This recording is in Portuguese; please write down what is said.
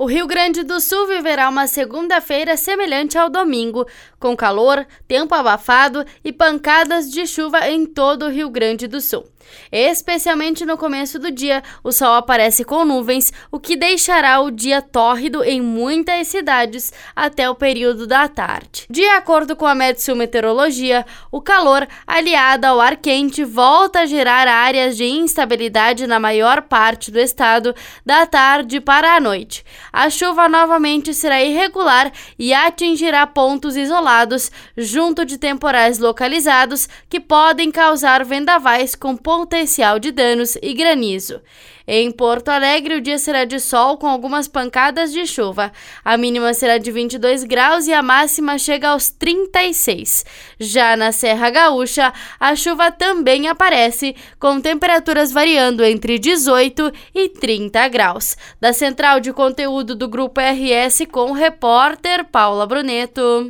O Rio Grande do Sul viverá uma segunda-feira semelhante ao domingo, com calor, tempo abafado e pancadas de chuva em todo o Rio Grande do Sul. Especialmente no começo do dia, o sol aparece com nuvens, o que deixará o dia tórrido em muitas cidades até o período da tarde. De acordo com a Metsu Meteorologia, o calor, aliado ao ar quente, volta a gerar áreas de instabilidade na maior parte do estado da tarde para a noite. A chuva novamente será irregular e atingirá pontos isolados, junto de temporais localizados que podem causar vendavais com potencial de danos e granizo. Em Porto Alegre, o dia será de sol com algumas pancadas de chuva. A mínima será de 22 graus e a máxima chega aos 36. Já na Serra Gaúcha, a chuva também aparece, com temperaturas variando entre 18 e 30 graus. Da central de conteúdo do Grupo RS com o repórter Paula Bruneto.